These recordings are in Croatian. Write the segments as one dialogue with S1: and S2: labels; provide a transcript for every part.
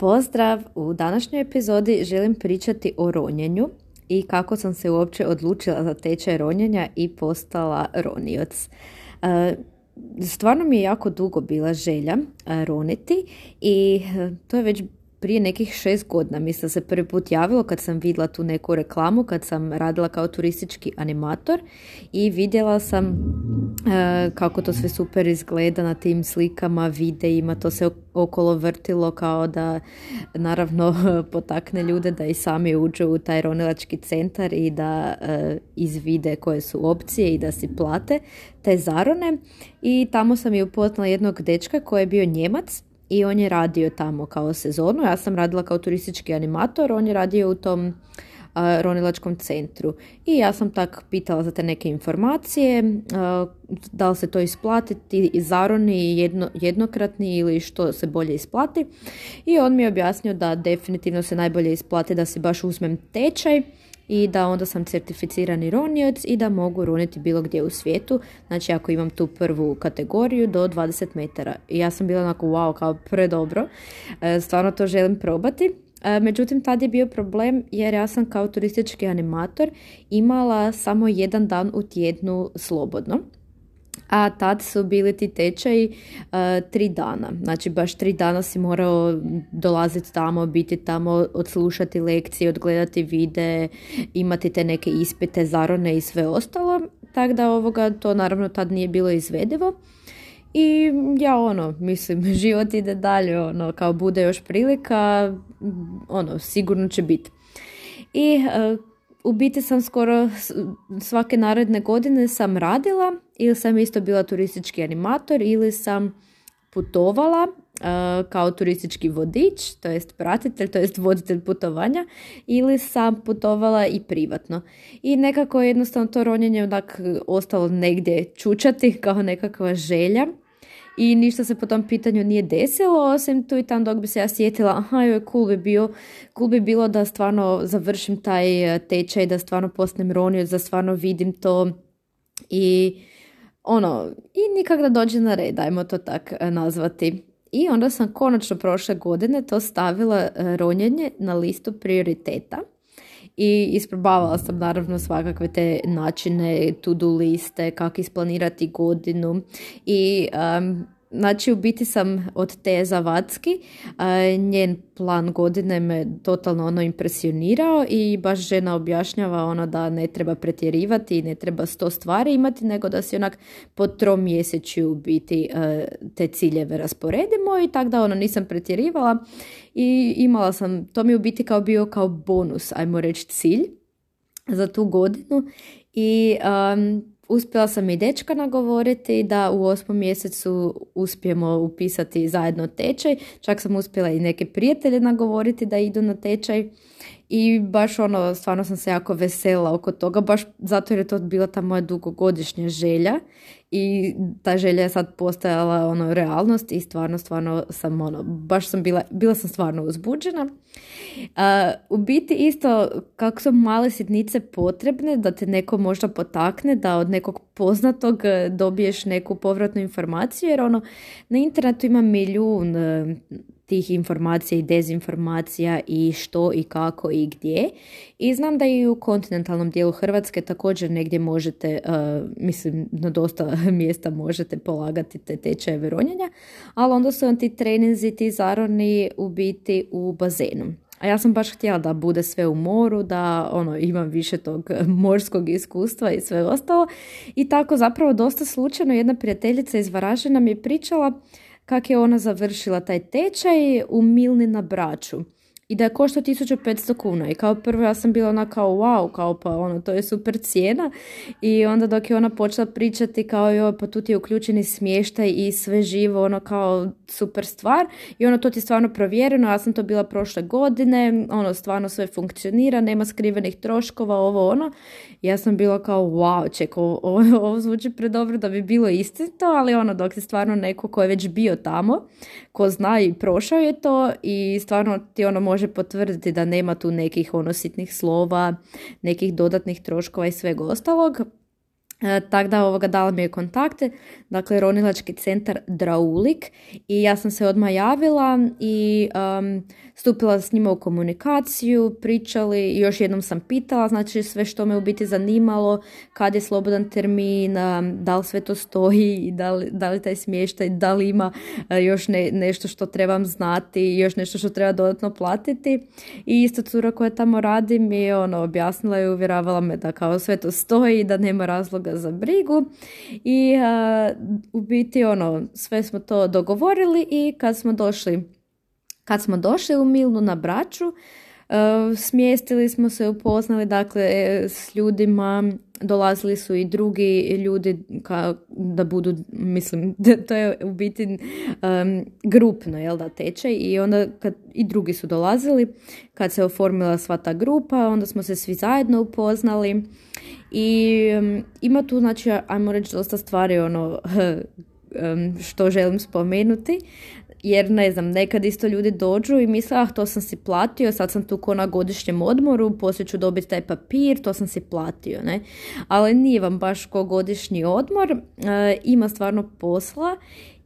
S1: Pozdrav! U današnjoj epizodi želim pričati o ronjenju i kako sam se uopće odlučila za tečaj ronjenja i postala ronioc. E, stvarno mi je jako dugo bila želja e, roniti i e, to je već prije nekih šest godina. Mislim se prvi put javilo kad sam vidjela tu neku reklamu, kad sam radila kao turistički animator i vidjela sam e, kako to sve super izgleda na tim slikama, videima, to se okolo vrtilo kao da naravno potakne ljude da i sami uđu u taj ronilački centar i da e, izvide koje su opcije i da si plate te zarone. I tamo sam i upoznala jednog dečka koji je bio njemac i on je radio tamo kao sezonu. Ja sam radila kao turistički animator, on je radio u tom ronilačkom centru. I ja sam tak pitala za te neke informacije, da li se to isplatiti zaroni jedno, jednokratni ili što se bolje isplati. I on mi je objasnio da definitivno se najbolje isplati da si baš uzmem tečaj i da onda sam certificirani ronioc i da mogu roniti bilo gdje u svijetu. Znači ako imam tu prvu kategoriju do 20 metara. I ja sam bila onako wow, kao predobro. E, stvarno to želim probati. E, međutim, tad je bio problem jer ja sam kao turistički animator imala samo jedan dan u tjednu slobodno a tad su bili ti tečaji uh, tri dana. Znači baš tri dana si morao dolaziti tamo, biti tamo, odslušati lekcije, odgledati vide, imati te neke ispite, zarone i sve ostalo. Tako da ovoga to naravno tad nije bilo izvedivo. I ja ono, mislim, život ide dalje, ono, kao bude još prilika, ono, sigurno će biti. I uh, u biti sam skoro svake naredne godine sam radila ili sam isto bila turistički animator ili sam putovala uh, kao turistički vodič, to jest pratitelj, to jest voditelj putovanja ili sam putovala i privatno. I nekako jednostavno to ronjenje onak ostalo negdje čučati kao nekakva želja i ništa se po tom pitanju nije desilo, osim tu i tam dok bi se ja sjetila, aha, joj, cool bi, bio, cool bi bilo da stvarno završim taj e, tečaj, da stvarno postnem ronio, da stvarno vidim to i ono, i nikak da dođe na red, ajmo to tak e, nazvati. I onda sam konačno prošle godine to stavila e, ronjenje na listu prioriteta i isprobavala sam naravno svakakve te načine, to-do liste, kako isplanirati godinu. I Znači, u biti sam od te Zavadski, njen plan godine me totalno ono impresionirao i baš žena objašnjava ono da ne treba pretjerivati i ne treba sto stvari imati, nego da si onak po trom mjeseću u biti e, te ciljeve rasporedimo i tako da ono nisam pretjerivala i imala sam, to mi u biti kao bio kao bonus, ajmo reći cilj za tu godinu i uspjela sam i dečka nagovoriti da u osmom mjesecu uspijemo upisati zajedno tečaj. Čak sam uspjela i neke prijatelje nagovoriti da idu na tečaj i baš ono, stvarno sam se jako vesela oko toga, baš zato jer je to bila ta moja dugogodišnja želja i ta želja je sad postajala ono realnost i stvarno, stvarno sam ono, baš sam bila, bila sam stvarno uzbuđena. u biti isto kako su male sitnice potrebne da te neko možda potakne da od nekog poznatog dobiješ neku povratnu informaciju jer ono na internetu ima milijun tih informacija i dezinformacija i što i kako i gdje. I znam da i u kontinentalnom dijelu Hrvatske također negdje možete, uh, mislim na dosta mjesta možete polagati te tečajeve ronjenja, ali onda su vam ti treninzi, ti zaroni u biti u bazenu. A ja sam baš htjela da bude sve u moru, da ono imam više tog morskog iskustva i sve ostalo. I tako zapravo dosta slučajno jedna prijateljica iz Varaždina mi je pričala kak je ona završila taj tečaj u Milni na Braču. I da je koštao 1500 kuna. I kao prvo ja sam bila ona kao wow, kao pa ono to je super cijena. I onda dok je ona počela pričati kao joj pa tu ti je uključeni smještaj i sve živo ono kao super stvar i ono to ti je stvarno provjereno, ja sam to bila prošle godine, ono stvarno sve funkcionira, nema skrivenih troškova, ovo ono. Ja sam bila kao wow, ček, ovo, ovo, zvuči predobro da bi bilo istinito, ali ono dok je stvarno neko ko je već bio tamo, ko zna i prošao je to i stvarno ti ono može potvrditi da nema tu nekih ono sitnih slova, nekih dodatnih troškova i svega ostalog. E, tako da ovoga dala mi je kontakte, dakle ronilački centar Draulik. I ja sam se odmah javila i stupila s njima u komunikaciju, pričali, još jednom sam pitala, znači sve što me u biti zanimalo, kad je slobodan termin, da li sve to stoji, da li, da li taj smještaj, da li ima e, još nešto što trebam znati, još nešto što treba dodatno platiti. I isto cura koja tamo radi mi je ono, objasnila i uvjeravala me da kao sve to stoji, da nema razloga za brigu. I u biti ono, sve smo to dogovorili i kad smo došli kad smo došli u Milnu na braću, uh, smjestili smo se, upoznali dakle s ljudima, dolazili su i drugi ljudi ka, da budu, mislim, to je u biti um, grupno, jel da, tečaj. I onda kad i drugi su dolazili, kad se oformila sva ta grupa, onda smo se svi zajedno upoznali i um, ima tu, znači, ajmo reći, dosta stvari, ono, što želim spomenuti jer ne znam, nekad isto ljudi dođu i misle, ah, to sam si platio, sad sam tu ko na godišnjem odmoru, poslije ću dobiti taj papir, to sam si platio, ne? Ali nije vam baš ko godišnji odmor, e, ima stvarno posla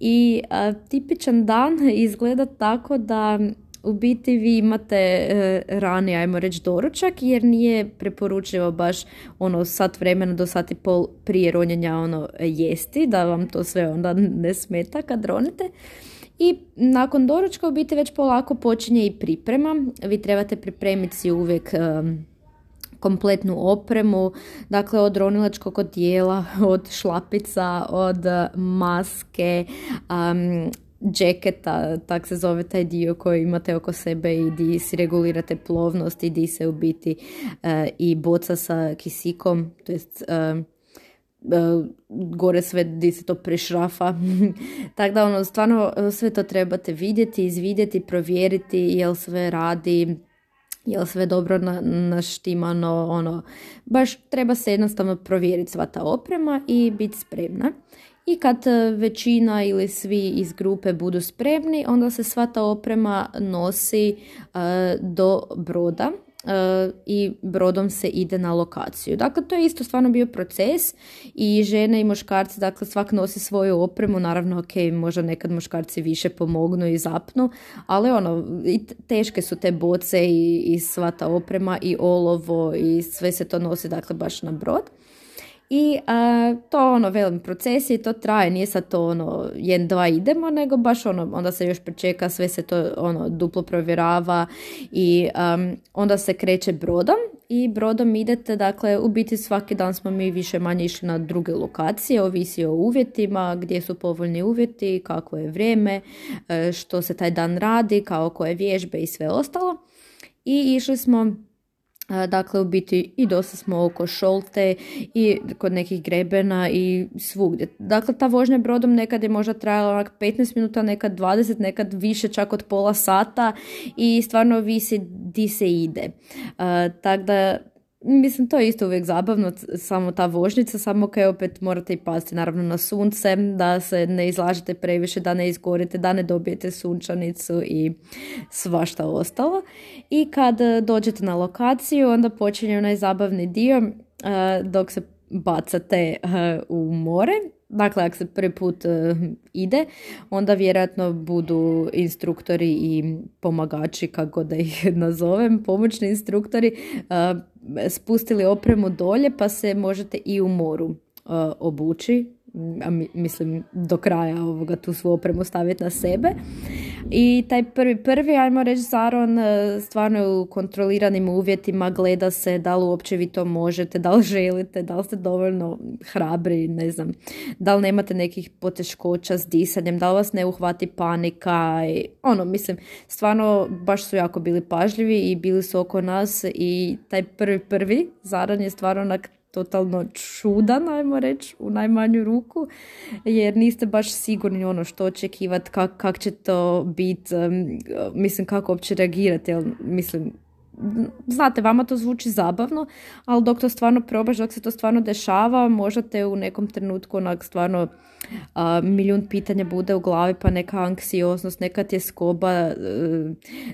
S1: i e, tipičan dan izgleda tako da u biti vi imate e, rani, ajmo reći, doručak jer nije preporučivo baš ono sat vremena do sat i pol prije ronjenja ono jesti, da vam to sve onda ne smeta kad ronite. I nakon doručka u biti već polako počinje i priprema. Vi trebate pripremiti si uvijek kompletnu opremu, dakle od ronilačkog odijela, od šlapica, od maske, um, džeketa, tak se zove taj dio koji imate oko sebe i di si regulirate plovnost i di se u biti e, i boca sa kisikom, to jest E, gore sve di se to prešrafa. Tako da ono, stvarno e, sve to trebate vidjeti, izvidjeti, provjeriti jel sve radi, jel sve dobro na, naštimano, ono, baš treba se jednostavno provjeriti sva ta oprema i biti spremna. I kad e, većina ili svi iz grupe budu spremni, onda se sva ta oprema nosi do broda i brodom se ide na lokaciju. Dakle, to je isto stvarno bio proces i žene i muškarci, dakle, svak nosi svoju opremu, naravno, ok, možda nekad muškarci više pomognu i zapnu, ali ono, teške su te boce i, i sva ta oprema i olovo i sve se to nosi, dakle, baš na brod. I a, to ono velim procesi, to traje, nije sad to ono jedan, dva idemo, nego baš ono, onda se još pričeka, sve se to ono duplo provjerava i onda se kreće brodom i brodom idete, dakle u biti svaki dan smo mi više manje išli na druge lokacije, ovisi o uvjetima, gdje su povoljni uvjeti, kako je vrijeme, e, što se taj dan radi, kao koje vježbe i sve ostalo. I išli smo Dakle, u biti i dosta smo oko Šolte i kod nekih grebena i svugdje. Dakle, ta vožnja brodom nekad je možda trajala onak 15 minuta, nekad 20, nekad više čak od pola sata i stvarno visi di se ide. Tako da Mislim, to je isto uvijek zabavno, samo ta vožnica, samo kaj opet morate i pasti naravno na sunce, da se ne izlažete previše, da ne izgorite, da ne dobijete sunčanicu i svašta ostalo. I kad dođete na lokaciju, onda počinje onaj zabavni dio dok se bacate u more Dakle, ako se prvi put ide, onda vjerojatno budu instruktori i pomagači, kako da ih nazovem, pomoćni instruktori, spustili opremu dolje pa se možete i u moru uh, obući mislim do kraja ovoga tu svu opremu staviti na sebe. I taj prvi prvi, ajmo reći, Zaron e, stvarno u kontroliranim uvjetima gleda se da li uopće vi to možete, da li želite, da li ste dovoljno hrabri, ne znam, da li nemate nekih poteškoća s disanjem, da li vas ne uhvati panika i ono, mislim, stvarno baš su jako bili pažljivi i bili su oko nas i taj prvi prvi Zaron je stvarno onak totalno čudan, ajmo reći, u najmanju ruku, jer niste baš sigurni ono što očekivati, kak, kak će to biti, mislim kako uopće reagirati, jer mislim znate, vama to zvuči zabavno, ali dok to stvarno probaš, dok se to stvarno dešava, možda te u nekom trenutku onak stvarno milijun pitanja bude u glavi, pa neka anksioznost, neka tjeskoba, e,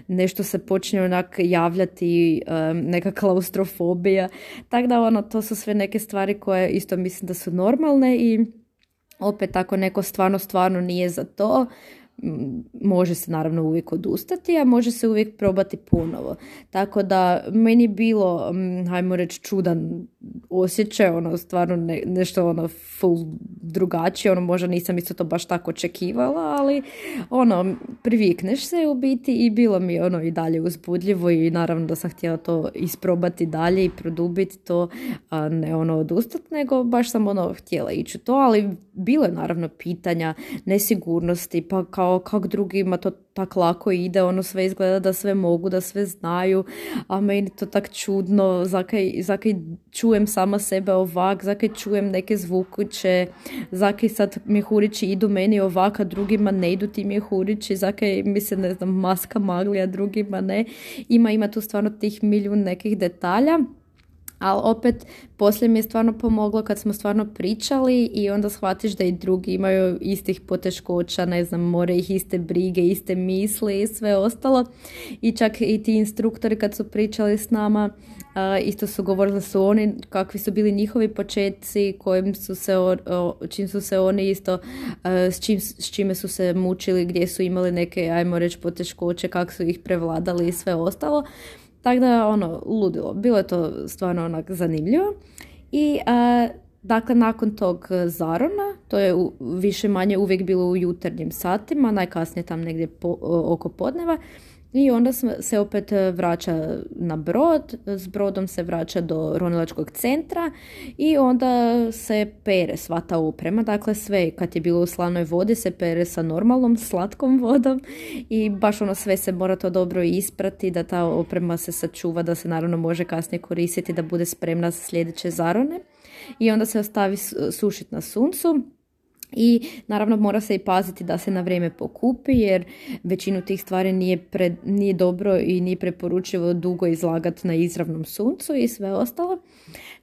S1: nešto se počne onak javljati, e, neka klaustrofobija. Tako da ono, to su sve neke stvari koje isto mislim da su normalne i opet ako neko stvarno, stvarno nije za to, može se naravno uvijek odustati, a može se uvijek probati ponovo. Tako da meni je bilo, hajmo reći, čudan osjećaj, ono stvarno ne, nešto ono full drugačije, ono možda nisam isto to baš tako očekivala, ali ono privikneš se u biti i bilo mi ono i dalje uzbudljivo i naravno da sam htjela to isprobati dalje i produbiti to, a ne ono odustati, nego baš sam ono htjela ići to, ali bilo je naravno pitanja nesigurnosti, pa kao kak drugima to tak lako ide, ono sve izgleda da sve mogu, da sve znaju, a meni to tak čudno, zakaj, zakaj čujem sama sebe ovak, zakaj čujem neke zvukuće, zakaj sad mjehurići idu meni ovak, a drugima ne idu ti mjehurići, zakaj mi se, ne znam, maska magli, a drugima ne. Ima, ima tu stvarno tih milijun nekih detalja ali opet poslije mi je stvarno pomoglo kad smo stvarno pričali i onda shvatiš da i drugi imaju istih poteškoća, ne znam, more ih iste brige, iste misli i sve ostalo. I čak i ti instruktori kad su pričali s nama, isto su govorili su oni, kakvi su bili njihovi početci, kojim su se, čim su se oni isto, s, čim, s čime su se mučili, gdje su imali neke, ajmo reći, poteškoće, kako su ih prevladali i sve ostalo. Tako da, ono, ludilo. Bilo je to stvarno onak zanimljivo. I, a, dakle, nakon tog zarona, to je u, više manje uvijek bilo u jutarnjim satima, najkasnije tam negdje po, oko podneva, i onda se opet e, vraća na brod, s brodom se vraća do ronilačkog centra i onda se pere sva ta oprema. Dakle, sve kad je bilo u slanoj vodi se pere sa normalnom slatkom vodom i baš ono sve se mora to dobro isprati da ta oprema se sačuva, da se naravno može kasnije koristiti, da bude spremna za sljedeće zarone. I onda se ostavi sušiti na suncu i naravno mora se i paziti da se na vrijeme pokupi jer većinu tih stvari nije, pred, nije dobro i nije preporučivo dugo izlagati na izravnom suncu i sve ostalo.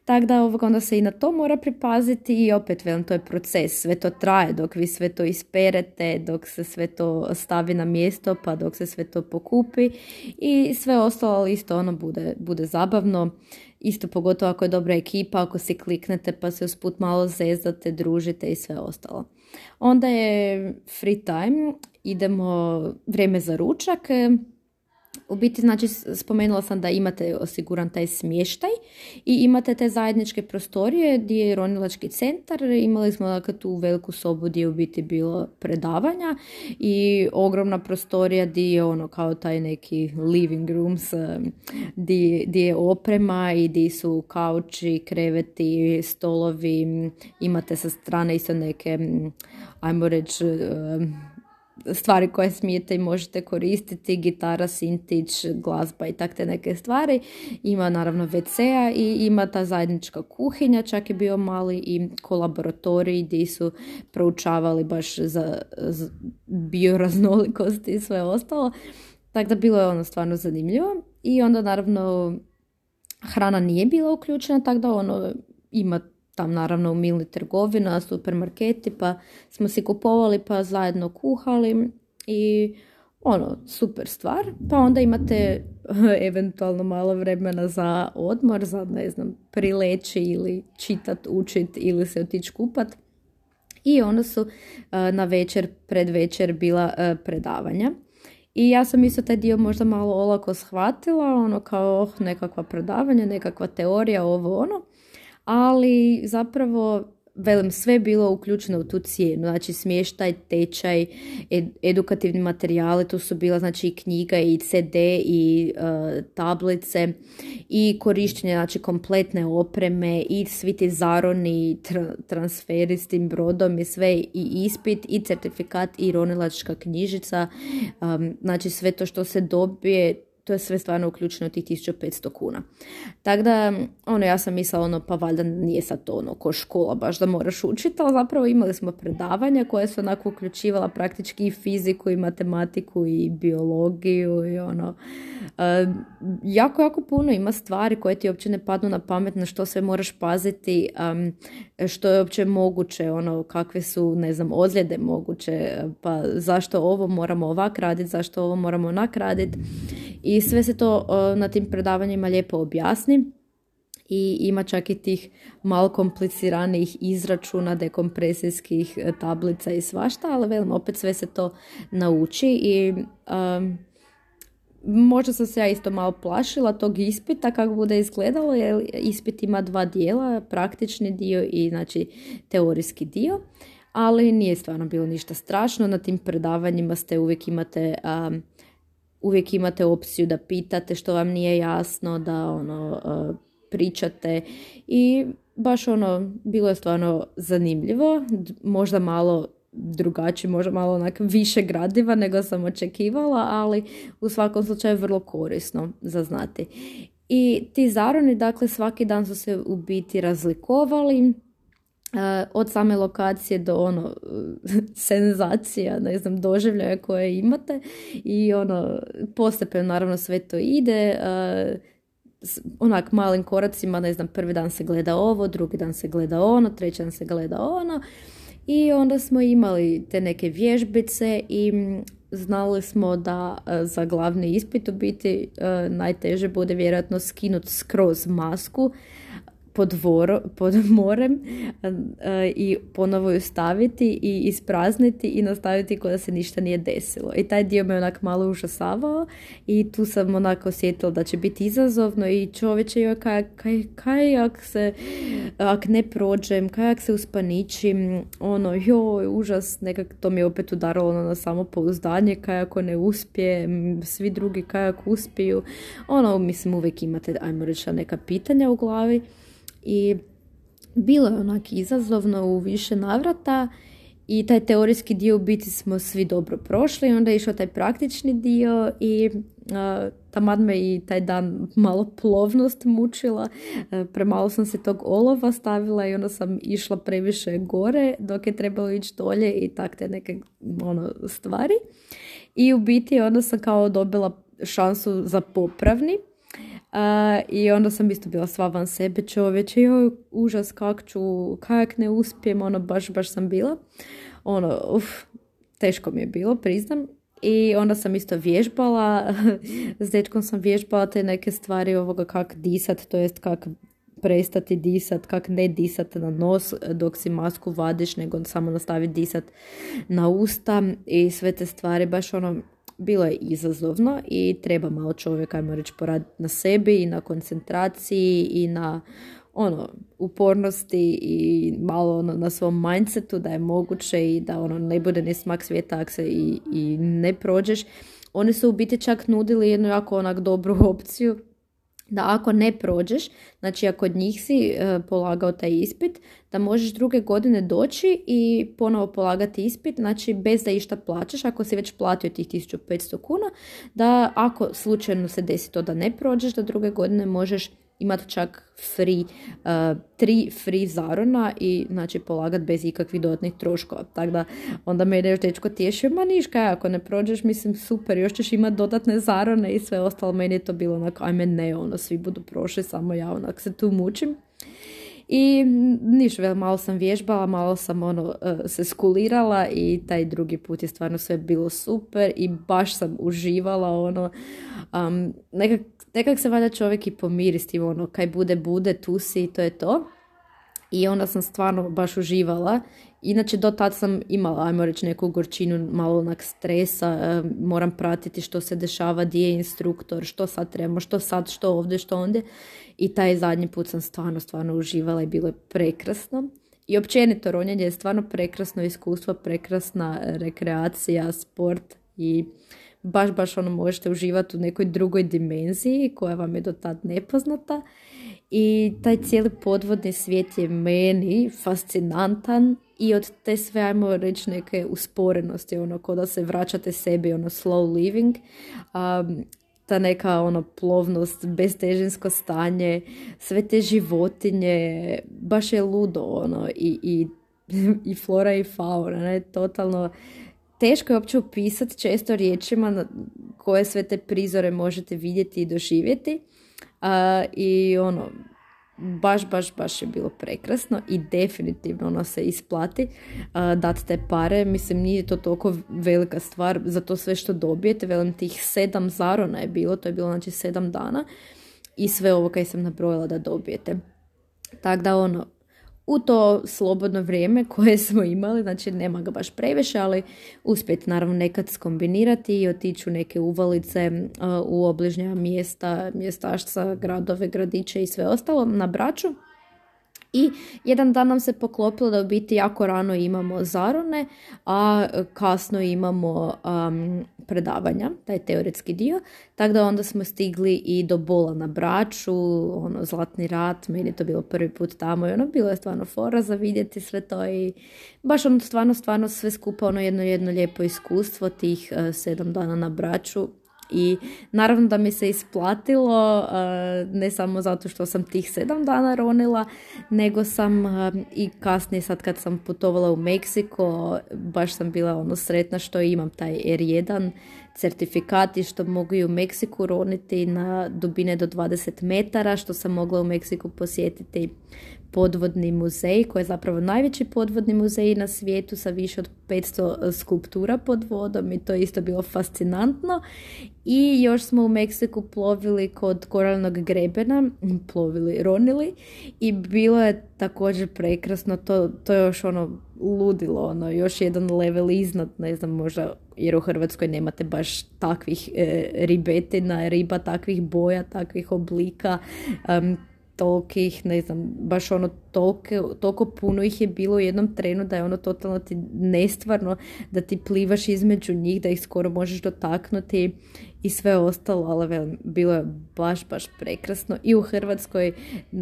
S1: Tako da onda se i na to mora pripaziti i opet velim to je proces, sve to traje dok vi sve to isperete, dok se sve to stavi na mjesto pa dok se sve to pokupi i sve ostalo isto ono bude, bude zabavno Isto pogotovo ako je dobra ekipa, ako si kliknete pa se usput malo zezate, družite i sve ostalo. Onda je free time, idemo vrijeme za ručak. U biti, znači, spomenula sam da imate osiguran taj smještaj i imate te zajedničke prostorije gdje je ronilački centar. Imali smo dakle, tu veliku sobu gdje je u biti bilo predavanja i ogromna prostorija gdje je ono kao taj neki living rooms gdje, gdje je oprema i gdje su kauči, kreveti, stolovi. Imate sa strane isto neke, ajmo reći, stvari koje smijete i možete koristiti, gitara, sintić, glazba i takve neke stvari. Ima naravno WC-a i ima ta zajednička kuhinja, čak je bio mali i kolaboratorij gdje su proučavali baš za, za bioraznolikost i sve ostalo. Tako da bilo je ono stvarno zanimljivo. I onda naravno hrana nije bila uključena, tako da ono ima tam naravno u milni trgovina, supermarketi, pa smo si kupovali pa zajedno kuhali i ono, super stvar. Pa onda imate eventualno malo vremena za odmor, za ne znam, prileći ili čitat, učit ili se otići kupat. I onda su na večer, pred večer bila predavanja. I ja sam isto taj dio možda malo olako shvatila, ono kao oh, nekakva predavanja, nekakva teorija, ovo ono ali zapravo velim, sve bilo uključeno u tu cijenu, znači smještaj, tečaj, edukativni materijali, tu su bila znači i knjiga i CD i uh, tablice i korištenje znači kompletne opreme i svi ti zaroni, transferi s tim brodom i sve i ispit i certifikat i ronilačka knjižica, um, znači sve to što se dobije to je sve stvarno uključeno tih 1500 kuna. Tako da, ono, ja sam mislila, ono, pa valjda nije sad to ono ko škola baš da moraš učiti, ali zapravo imali smo predavanja koje su onako uključivala praktički i fiziku i matematiku i biologiju i ono, uh, jako, jako puno ima stvari koje ti uopće ne padnu na pamet na što sve moraš paziti, um, što je uopće moguće, ono, kakve su, ne znam, ozljede moguće, pa zašto ovo moramo ovak raditi, zašto ovo moramo onak raditi i sve se to na tim predavanjima lijepo objasni i ima čak i tih malo kompliciranijih izračuna, dekompresijskih e, tablica i svašta, ali velim, opet sve se to nauči i um, možda sam se ja isto malo plašila tog ispita kako bude izgledalo, jer ispit ima dva dijela, praktični dio i znači teorijski dio, ali nije stvarno bilo ništa strašno, na tim predavanjima ste uvijek imate um, uvijek imate opciju da pitate što vam nije jasno, da ono uh, pričate i baš ono bilo je stvarno zanimljivo, možda malo drugačije, možda malo onak više gradiva nego sam očekivala, ali u svakom slučaju vrlo korisno za znati. I ti zaroni, dakle, svaki dan su se u biti razlikovali, od same lokacije do ono senzacija, ne znam, doživljaja koje imate i ono postepeno naravno sve to ide onak malim koracima, ne znam, prvi dan se gleda ovo, drugi dan se gleda ono, treći dan se gleda ono i onda smo imali te neke vježbice i znali smo da za glavni ispit u biti najteže bude vjerojatno skinuti skroz masku pod, pod morem i ponovo ju staviti i isprazniti i nastaviti kao da se ništa nije desilo. I taj dio me onak malo užasavao i tu sam onako osjetila da će biti izazovno i čovječe joj kaj, kaj, kaj ak se ak ne prođem, kaj ak se uspaničim, ono joj užas, nekak to mi je opet udaralo ono, na samopouzdanje, kaj ako ne uspije, svi drugi kaj ako uspiju, ono mislim uvijek imate ajmo reći neka pitanja u glavi i bilo je onak izazovno u više navrata i taj teorijski dio u biti smo svi dobro prošli, onda je išao taj praktični dio i uh, tamad me i taj dan malo plovnost mučila, uh, premalo sam se tog olova stavila i onda sam išla previše gore dok je trebalo ići dolje i tak te neke ono, stvari. I u biti onda sam kao dobila šansu za popravni i onda sam isto bila sva van sebe čovječe, joj, užas kak ću, kak ne uspijem, ono, baš, baš sam bila. Ono, uf, teško mi je bilo, priznam. I onda sam isto vježbala, s dečkom sam vježbala te neke stvari ovoga kak disat, to jest kak prestati disat, kak ne disat na nos dok si masku vadiš, nego samo nastaviti disat na usta i sve te stvari, baš ono, bilo je izazovno i treba malo čovjek, ajmo reći, poraditi na sebi i na koncentraciji i na ono, upornosti i malo ono, na svom mindsetu da je moguće i da ono ne bude ni smak svijeta ako se i, i ne prođeš. Oni su u biti čak nudili jednu jako onak dobru opciju da ako ne prođeš, znači ako od njih si e, polagao taj ispit, da možeš druge godine doći i ponovo polagati ispit, znači bez da išta plaćaš, ako si već platio tih 1500 kuna, da ako slučajno se desi to da ne prođeš, da druge godine možeš imati čak free, uh, tri free zarona i znači polagat bez ikakvih dodatnih troškova. Tako da onda me još dečko tješio, ma niška, ako ne prođeš, mislim super, još ćeš imati dodatne zarone i sve ostalo. Meni je to bilo onako, ajme ne, ono, svi budu prošli, samo ja onak se tu mučim. I niš, malo sam vježbala, malo sam ono e, se skulirala i taj drugi put je stvarno sve bilo super i baš sam uživala ono um, nekak, nekak se valjda čovjek i pomiri s tim ono kaj bude bude tu si i to je to i onda sam stvarno baš uživala. Inače, do tad sam imala, ajmo reći, neku gorčinu, malo onak stresa, e, moram pratiti što se dešava, gdje je instruktor, što sad trebamo, što sad, što ovdje, što ondje. I taj zadnji put sam stvarno, stvarno uživala i bilo je prekrasno. I općenito ronjenje je stvarno prekrasno iskustvo, prekrasna rekreacija, sport i baš, baš ono možete uživati u nekoj drugoj dimenziji koja vam je do tad nepoznata. I taj cijeli podvodni svijet je meni fascinantan i od te sve, ajmo reći, neke usporenosti, ono, ko da se vraćate sebi, ono, slow living, um, ta neka ono plovnost, bestežinsko stanje, sve te životinje, baš je ludo ono i, i, i flora i fauna, ne, totalno teško je uopće upisati često riječima koje sve te prizore možete vidjeti i doživjeti. I ono, baš, baš, baš je bilo prekrasno i definitivno ono se isplati uh, dati te pare. Mislim, nije to toliko velika stvar za to sve što dobijete. Velim, tih sedam zarona je bilo, to je bilo znači sedam dana i sve ovo kaj sam nabrojala da dobijete. Tako da ono, u to slobodno vrijeme koje smo imali, znači nema ga baš previše, ali uspjeti naravno nekad skombinirati i otići u neke uvalice u obližnja mjesta, mjestašca, gradove, gradiće i sve ostalo na braću. I jedan dan nam se poklopilo da u biti jako rano imamo zarone, a kasno imamo predavanja, taj teoretski dio. Tako da onda smo stigli i do bola na braću, ono, Zlatni rat, meni je to bilo prvi put tamo i ono, bilo je stvarno fora za vidjeti sve to i baš ono stvarno, stvarno sve skupa ono jedno, jedno lijepo iskustvo tih uh, sedam dana na braću i naravno da mi se isplatilo, ne samo zato što sam tih sedam dana ronila, nego sam i kasnije sad kad sam putovala u Meksiko, baš sam bila ono sretna što imam taj R1 certifikat i što mogu i u Meksiku roniti na dubine do 20 metara, što sam mogla u Meksiku posjetiti podvodni muzej koji je zapravo najveći podvodni muzej na svijetu sa više od 500 skulptura pod vodom i to je isto bilo fascinantno. I još smo u Meksiku plovili kod koralnog grebena, plovili, ronili i bilo je također prekrasno, to, to je još ono ludilo, ono, još jedan level iznad, ne znam, možda jer u Hrvatskoj nemate baš takvih e, ribetina, riba takvih boja, takvih oblika, um, tolkih, ne znam, baš ono toliko, toliko puno ih je bilo u jednom trenu da je ono totalno ti nestvarno da ti plivaš između njih, da ih skoro možeš dotaknuti i sve ostalo, ali bilo je baš, baš prekrasno. I u Hrvatskoj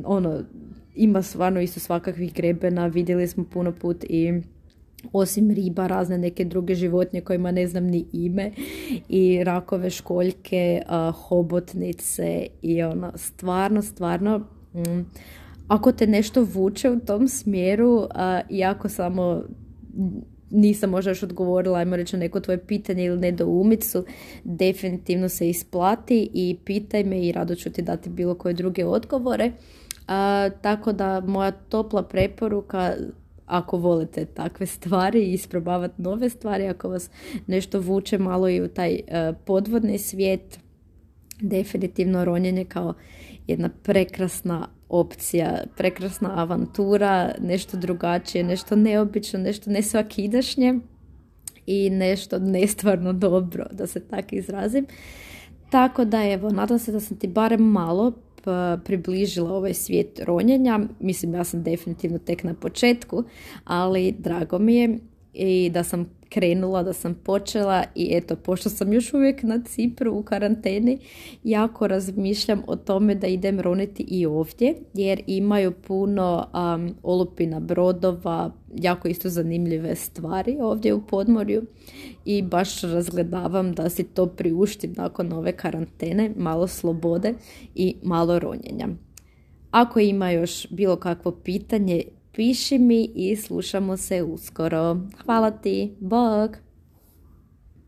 S1: ono, ima stvarno isto svakakvih grebena, vidjeli smo puno put i osim riba, razne neke druge životinje kojima ne znam ni ime i rakove školjke, hobotnice i ono, stvarno, stvarno mm, ako te nešto vuče u tom smjeru i ako samo nisam možda još odgovorila, ajmo reći neko tvoje pitanje ili nedoumicu, definitivno se isplati i pitaj me i rado ću ti dati bilo koje druge odgovore. tako da moja topla preporuka ako volite takve stvari i isprobavati nove stvari, ako vas nešto vuče malo i u taj e, podvodni svijet, definitivno ronjenje kao jedna prekrasna opcija, prekrasna avantura, nešto drugačije, nešto neobično, nešto nesvakidašnje i nešto nestvarno dobro, da se tako izrazim. Tako da evo, nadam se da sam ti barem malo približila ovaj svijet ronjenja. Mislim, ja sam definitivno tek na početku, ali drago mi je i da sam krenula, da sam počela i eto, pošto sam još uvijek na Cipru u karanteni, jako razmišljam o tome da idem roniti i ovdje, jer imaju puno um, olupina brodova, jako isto zanimljive stvari ovdje u podmorju i baš razgledavam da si to priuštim nakon ove karantene, malo slobode i malo ronjenja. Ako ima još bilo kakvo pitanje, piši mi i slušamo se uskoro. Hvala ti, bog!